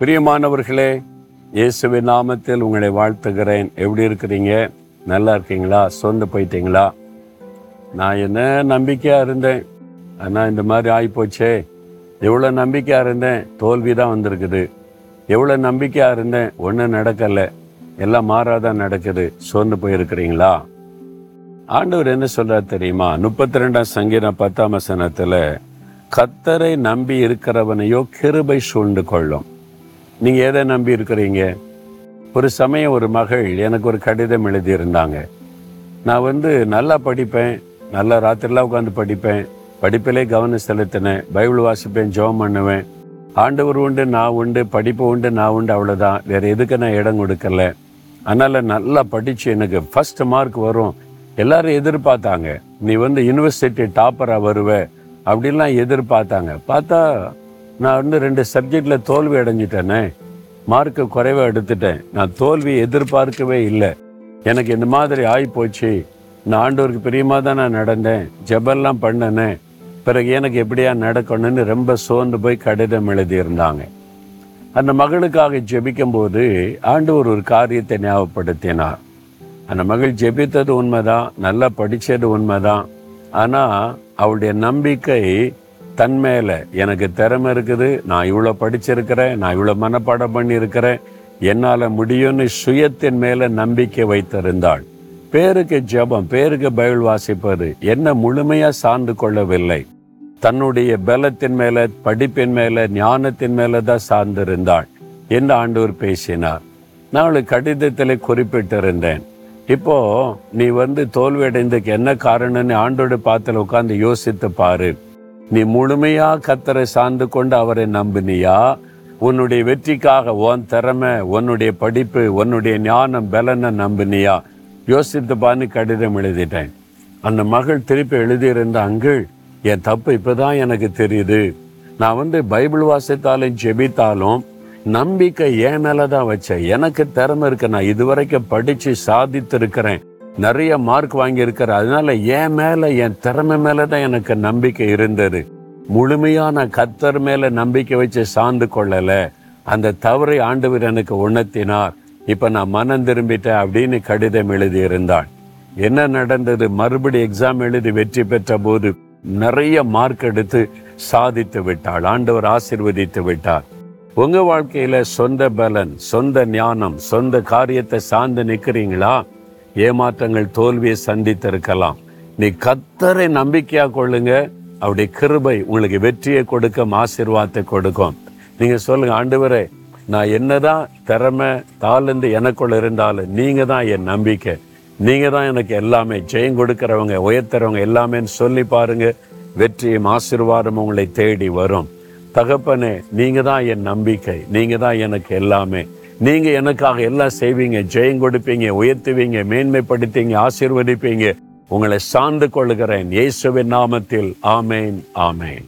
பிரியமானவர்களே இயேசுவின் நாமத்தில் உங்களை வாழ்த்துகிறேன். எப்படி இருக்கிறீங்க? நல்லா இருக்கீங்களா? சொந்து போயிட்டீங்களா? நான் என்ன நம்பிக்கையாக இருந்தேன். ஆனால் இந்த மாதிரி ஆகிப்போச்சே எவ்வளோ நம்பிக்கையாக இருந்தேன். தோல்வி தான் வந்திருக்குது. எவ்வளோ நம்பிக்கையாக இருந்தேன். ஒன்றும் நடக்கலை. எல்லாம் மாறாதான் நடக்குது. சோர்ந்து போயிருக்கிறீங்களா? ஆண்டவர் என்ன சொல்றார் தெரியுமா? முப்பத்தி ரெண்டாம் சங்கீதம் பத்தாம் வசனத்தில் கத்தரை நம்பி இருக்கிறவனையோ கிருபை சூழ்ந்து கொள்ளும். நீங்கள் எதை நம்பி இருக்கிறீங்க? ஒரு சமயம் ஒரு மகள் எனக்கு ஒரு கடிதம் எழுதியிருந்தாங்க. நான் வந்து நல்லா படிப்பேன் நல்லா ராத்திரிலாம் உட்காந்து படிப்பேன் படிப்பிலே கவனம் செலுத்தினேன் பைபிள் வாசிப்பேன் ஜெபம் பண்ணுவேன். ஆண்டவர் உண்டு நான் உண்டு படிப்பு உண்டு நான் உண்டு அவ்வளோதான் வேறு எதுக்கு நான் இடம் கொடுக்கல. அதனால் நல்லா படித்து எனக்கு ஃபஸ்ட் மார்க் வரும். எல்லாரும் எதிர்பார்த்தாங்க. நீ வந்து யூனிவர்சிட்டி டாப்பராக வருவ அப்படின்லாம் எதிர்பார்த்தாங்க. பார்த்தா நான் வந்து ரெண்டு சப்ஜெக்டில் தோல்வி அடைஞ்சிட்டேனே. மார்க்கு குறைவாக எடுத்துட்டேன். நான் தோல்வி எதிர்பார்க்கவே இல்லை. எனக்கு இந்த மாதிரி ஆகிப்போச்சு நான் ஆண்டவருக்கு பிரியமாக தான் நான் நடந்தேன். ஜபெல்லாம் பண்ணனேன் பிறகு எனக்கு எப்படியா நடக்கணும்னு ரொம்ப சோர்ந்து போய் கடிதம் எழுதியிருந்தாங்க. அந்த மகளுக்காக ஜெபிக்கும்போது ஆண்டவர் ஒரு காரியத்தை ஞாபகப்படுத்தினார். அந்த மகள் ஜெபித்தது உண்மைதான். நல்லா படித்தது உண்மைதான். ஆனால் அவளுடைய நம்பிக்கை தன் எனக்கு திறமை இருக்குது நான் இவ்வளோ படிச்சிருக்கிறேன் நான் இவ்வளோ மனப்பாடம் பண்ணியிருக்கிறேன் என்னால் முடியும்னு சுயத்தின் மேலே நம்பிக்கை வைத்திருந்தாள். பேருக்கு ஜெபம் பேருக்கு பைபிள் வாசிப்பது என்ன முழுமையாக சார்ந்து கொள்ளவில்லை. தன்னுடைய பலத்தின் மேல படிப்பின் மேல ஞானத்தின் மேல தான் சார்ந்திருந்தாள் என்று ஆண்டவர் பேசினார். நான் அவளுக்கு கடிதத்தில் குறிப்பிட்டிருந்தேன். இப்போ நீ வந்து தோல்வி அடைந்ததுக்கு என்ன காரணம்னு ஆண்டோடு பார்த்துல உட்காந்து யோசித்து பாரு. நீ முழுமையா கத்தரை சார்ந்து கொண்டு அவரை நம்பினியா? உன்னுடைய வெற்றிக்காக உன் திறமை உன்னுடைய படிப்பு உன்னுடைய ஞானம் பலனை நம்பினியா? யோசித்து பான்னு கடிதம் எழுதிட்டேன். அந்த மகள் திருப்பி எழுதியிருந்த அங்கிள் என் தப்பு இப்பதான் எனக்கு தெரியுது. நான் வந்து பைபிள் வாசித்தாலும் ஜெபித்தாலும் நம்பிக்கை என் மேலதான் வச்சேன்? எனக்கு திறமை இருக்கு. நான் இதுவரைக்கும் படிச்சு சாதித்து இருக்கிறேன் நிறைய மார்க் வாங்கி அதனால என் மேல என் திறமை மேலதான் எனக்கு நம்பிக்கை இருந்தது. முழுமையான கத்தர் மேல நம்பிக்கை வச்சு சார்ந்து கொள்ளல. அந்த தவறை ஆண்டவர் எனக்கு உணர்த்தினார். இப்ப நான் மனம் திரும்பிட்டேன் அப்படின்னு கடிதம் எழுதியிருந்தாள் என்ன நடந்தது? மறுபடி எக்ஸாம் எழுதி வெற்றி பெற்ற போது நிறைய மார்க் எடுத்து சாதித்து விட்டாள் ஆண்டவர் ஆசிர்வதித்து விட்டார். உங்க வாழ்க்கையில சொந்த பலன் சொந்த ஞானம் சொந்த காரியத்தை சார்ந்து நிக்கிறீங்களா? ஏமாற்றங்கள் தோல்வியை சந்தித்திருக்கலாம். நீ கத்தரை நம்பிக்கையாக கொள்ளுங்க. அவருடைய கிருபை உங்களுக்கு வெற்றியை கொடுக்கும் ஆசீர்வாதத்தை கொடுக்கும். நீங்கள் சொல்லுங்கள் ஆண்டவரே நான் என்னதான் திறமை தாளந்து எனக்குள்ள இருந்தாலும் நீங்கள் தான் என் நம்பிக்கை. நீங்கள் தான் எனக்கு எல்லாமே ஜெயம் கொடுக்குறவங்க உயர்த்துறவங்க எல்லாமேன்னு சொல்லி பாருங்க. வெற்றியும் ஆசீர்வாதம் உங்களை தேடி வரும். தகப்பனே நீங்கள் தான் என் நம்பிக்கை. நீங்கள் தான் எனக்கு எல்லாமே. நீங்க எனக்காக எல்லாம் செய்வீங்க ஜெயம் கொடுப்பீங்க உயர்த்துவீங்க மேன்மைப்படுத்தீங்க ஆசீர்வதிப்பீங்க. உங்களை சார்ந்து கொள்கிறேன் இயேசுவின் நாமத்தில். ஆமேன் ஆமேன்.